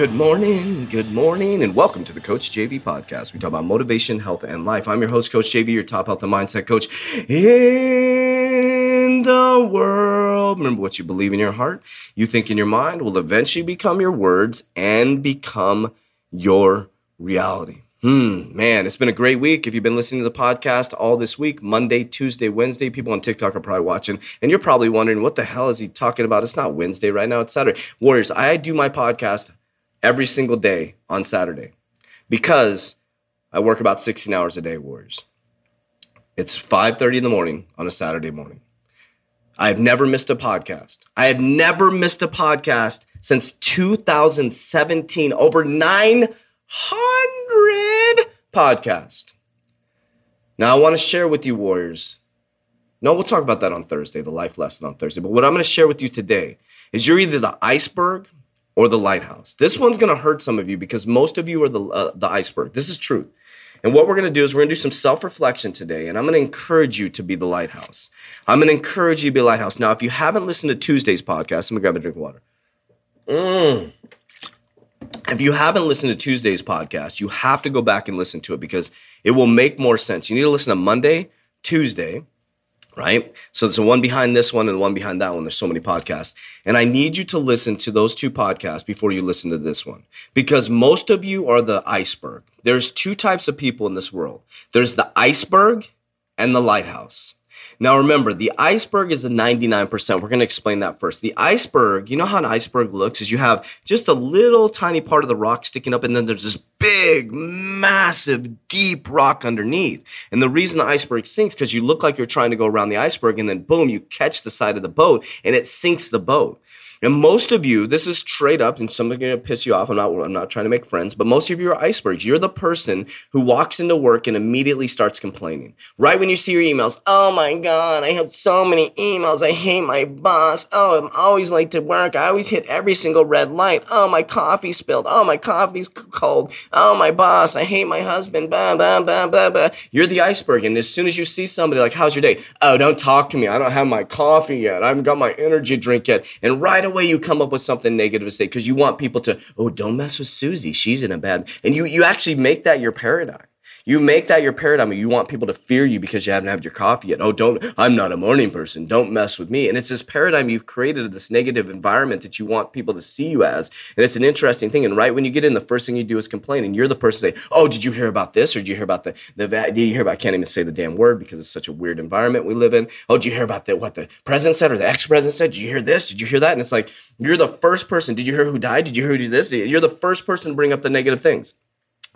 good morning, good morning, and welcome to the Coach JV podcast. We talk about motivation, health, and life. I'm your host, Coach JV, your top health and mindset coach in the world. Remember what you believe in your heart, you think in your mind will eventually become your words and become your reality. Hmm, man, it's been a great week. If you've been listening to the podcast all this week, Monday, Tuesday, Wednesday, people on TikTok are probably watching, and you're probably wondering, what the hell is he talking about? It's not Wednesday right now, it's Saturday. Warriors, I do my podcast every single day on Saturday because I work about 16 hours a day, Warriors. It's 5:30 in the morning on a Saturday morning. I have never missed a podcast. I have never missed a podcast since 2017. Over 900 podcast. Now, I want to share with you, Warriors. No, we'll talk about that on Thursday, the life lesson on Thursday. But what I'm going to share with you today is you're either the iceberg or the lighthouse. This one's going to hurt some of you because most of you are the, uh, the iceberg. This is truth. And what we're going to do is we're going to do some self reflection today, and I'm going to encourage you to be the lighthouse. I'm going to encourage you to be a lighthouse. Now, if you haven't listened to Tuesday's podcast, I'm going to grab a drink of water. Mm if you haven't listened to Tuesday's podcast, you have to go back and listen to it because it will make more sense. You need to listen to Monday, Tuesday, right? So there's a one behind this one and the one behind that one. There's so many podcasts. And I need you to listen to those two podcasts before you listen to this one because most of you are the iceberg. There's two types of people in this world there's the iceberg and the lighthouse. Now, remember, the iceberg is a 99%. We're going to explain that first. The iceberg, you know how an iceberg looks is you have just a little tiny part of the rock sticking up, and then there's this big, massive, deep rock underneath. And the reason the iceberg sinks because you look like you're trying to go around the iceberg, and then boom, you catch the side of the boat, and it sinks the boat. And most of you, this is straight up, and some are gonna piss you off. I'm not, I'm not trying to make friends, but most of you are icebergs. You're the person who walks into work and immediately starts complaining. Right when you see your emails, oh my God, I have so many emails. I hate my boss. Oh, I'm always late to work. I always hit every single red light. Oh, my coffee spilled. Oh, my coffee's cold. Oh, my boss. I hate my husband. Blah, blah, blah, blah, blah. You're the iceberg. And as soon as you see somebody like, how's your day? Oh, don't talk to me. I don't have my coffee yet. I haven't got my energy drink yet. And right you come up with something negative to say because you want people to, oh, don't mess with Susie. She's in a bad. And you you actually make that your paradigm. You make that your paradigm. You want people to fear you because you haven't had your coffee yet. Oh, don't, I'm not a morning person. Don't mess with me. And it's this paradigm you've created, of this negative environment that you want people to see you as. And it's an interesting thing. And right when you get in, the first thing you do is complain. And you're the person say, Oh, did you hear about this? Or did you hear about the, the, did you hear about, I can't even say the damn word because it's such a weird environment we live in. Oh, did you hear about the, what the president said or the ex president said? Did you hear this? Did you hear that? And it's like, you're the first person. Did you hear who died? Did you hear who did this? You're the first person to bring up the negative things.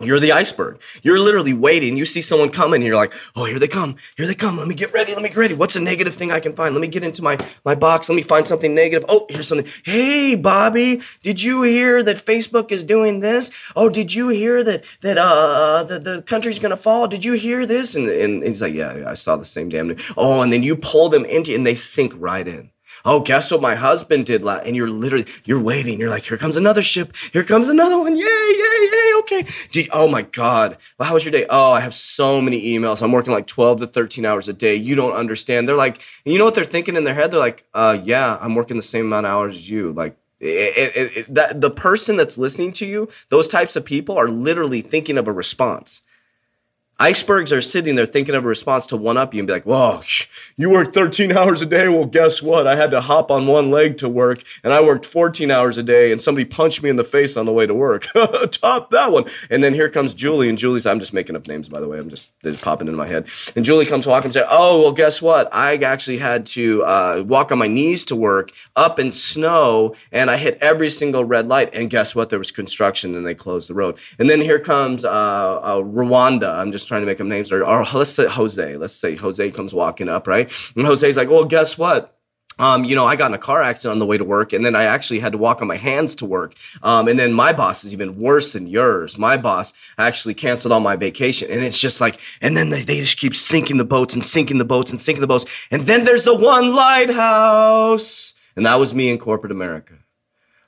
You're the iceberg. You're literally waiting. You see someone coming, and you're like, "Oh, here they come! Here they come! Let me get ready! Let me get ready! What's a negative thing I can find? Let me get into my my box. Let me find something negative. Oh, here's something. Hey, Bobby, did you hear that Facebook is doing this? Oh, did you hear that that uh the, the country's gonna fall? Did you hear this? And, and he's like, "Yeah, I saw the same damn news." Oh, and then you pull them into, and they sink right in oh, guess what my husband did last? And you're literally, you're waiting. You're like, here comes another ship. Here comes another one. Yay, yay, yay. Okay. You, oh my God. Well, how was your day? Oh, I have so many emails. I'm working like 12 to 13 hours a day. You don't understand. They're like, you know what they're thinking in their head? They're like, uh, yeah, I'm working the same amount of hours as you. Like, it, it, it, that the person that's listening to you, those types of people are literally thinking of a response. Icebergs are sitting there thinking of a response to one up you and be like, whoa, you work 13 hours a day. Well, guess what? I had to hop on one leg to work and I worked 14 hours a day and somebody punched me in the face on the way to work. Top that one. And then here comes Julie and Julie's, I'm just making up names, by the way. I'm just, just popping into my head. And Julie comes walking and says, oh, well, guess what? I actually had to uh, walk on my knees to work up in snow and I hit every single red light. And guess what? There was construction and they closed the road. And then here comes uh, uh, Rhonda. I'm just just trying to make up names, or, or let's say Jose. Let's say Jose comes walking up, right? And Jose's like, well, guess what? um, you know, I got in a car accident on the way to work, and then I actually had to walk on my hands to work. Um, and then my boss is even worse than yours. My boss actually canceled all my vacation, and it's just like, and then they, they just keep sinking the boats and sinking the boats and sinking the boats. And then there's the one lighthouse, and that was me in corporate America.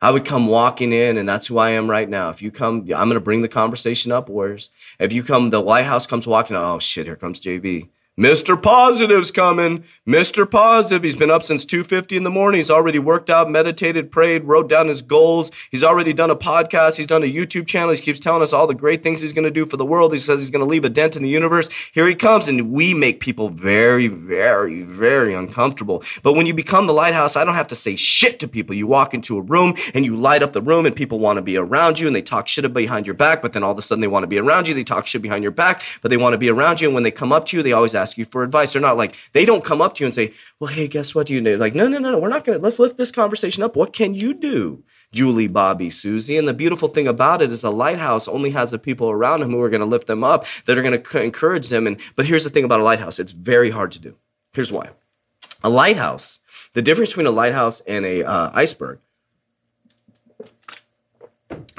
I would come walking in, and that's who I am right now. If you come, I'm gonna bring the conversation up, Warriors. If you come, the lighthouse comes walking. Oh shit, here comes JV. Mr. Positive's coming. Mr. Positive. He's been up since 2:50 in the morning. He's already worked out, meditated, prayed, wrote down his goals. He's already done a podcast. He's done a YouTube channel. He keeps telling us all the great things he's going to do for the world. He says he's going to leave a dent in the universe. Here he comes, and we make people very, very, very uncomfortable. But when you become the lighthouse, I don't have to say shit to people. You walk into a room and you light up the room, and people want to be around you, and they talk shit behind your back. But then all of a sudden they want to be around you. They talk shit behind your back, but they want to be around you. And when they come up to you, they always ask ask you for advice. They're not like, they don't come up to you and say, well, hey, guess what do you do? Like, no, no, no, no, we're not going to, let's lift this conversation up. What can you do? Julie, Bobby, Susie. And the beautiful thing about it is a lighthouse only has the people around him who are going to lift them up, that are going to encourage them. And but here's the thing about a lighthouse: it's very hard to do. Here's why: a lighthouse. The difference between a lighthouse and a uh, iceberg.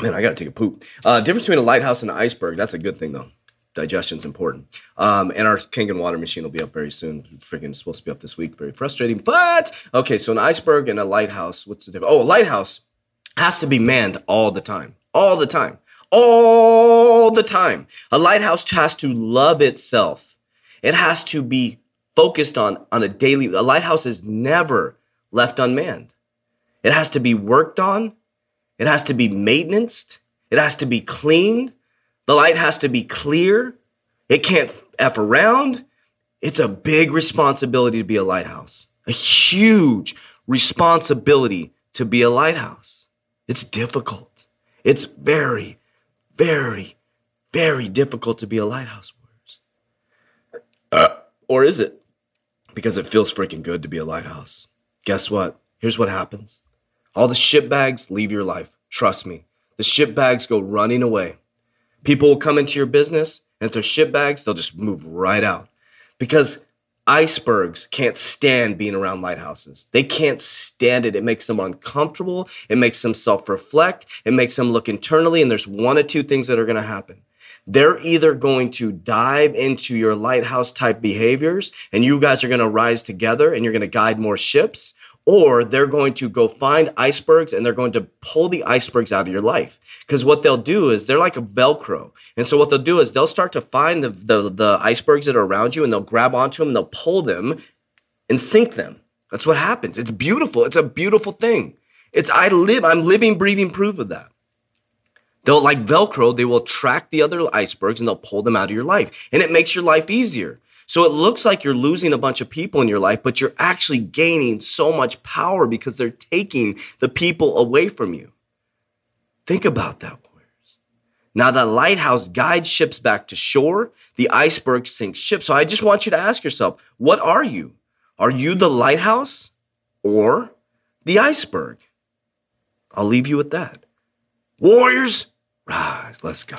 Man, I gotta take a poop. Uh, difference between a lighthouse and an iceberg. That's a good thing though digestion's important. Um, and our Kangen water machine will be up very soon. Freaking supposed to be up this week. Very frustrating. But okay, so an iceberg and a lighthouse. What's the difference? Oh, a lighthouse has to be manned all the time. All the time. All the time. A lighthouse has to love itself. It has to be focused on on a daily. A lighthouse is never left unmanned. It has to be worked on. It has to be maintained. It has to be cleaned. The light has to be clear. It can't F around. It's a big responsibility to be a lighthouse, a huge responsibility to be a lighthouse. It's difficult. It's very, very, very difficult to be a lighthouse. Uh, or is it? Because it feels freaking good to be a lighthouse. Guess what? Here's what happens all the shit bags leave your life. Trust me. The shit bags go running away. People will come into your business, and if they're they'll just move right out because icebergs can't stand being around lighthouses. They can't stand it. It makes them uncomfortable. It makes them self reflect. It makes them look internally. And there's one or two things that are going to happen. They're either going to dive into your lighthouse type behaviors and you guys are going to rise together and you're going to guide more ships, or they're going to go find icebergs and they're going to pull the icebergs out of your life. Because what they'll do is they're like a Velcro. And so what they'll do is they'll start to find the, the, the icebergs that are around you and they'll grab onto them and they'll pull them and sink them. That's what happens. It's beautiful. It's a beautiful thing. It's I live, I'm living, breathing proof of that. They'll like Velcro, they will track the other icebergs and they'll pull them out of your life. And it makes your life easier. So it looks like you're losing a bunch of people in your life, but you're actually gaining so much power because they're taking the people away from you. Think about that, warriors. Now, the lighthouse guides ships back to shore, the iceberg sinks ships. So I just want you to ask yourself what are you? Are you the lighthouse or the iceberg? I'll leave you with that. Warriors, rise, let's go.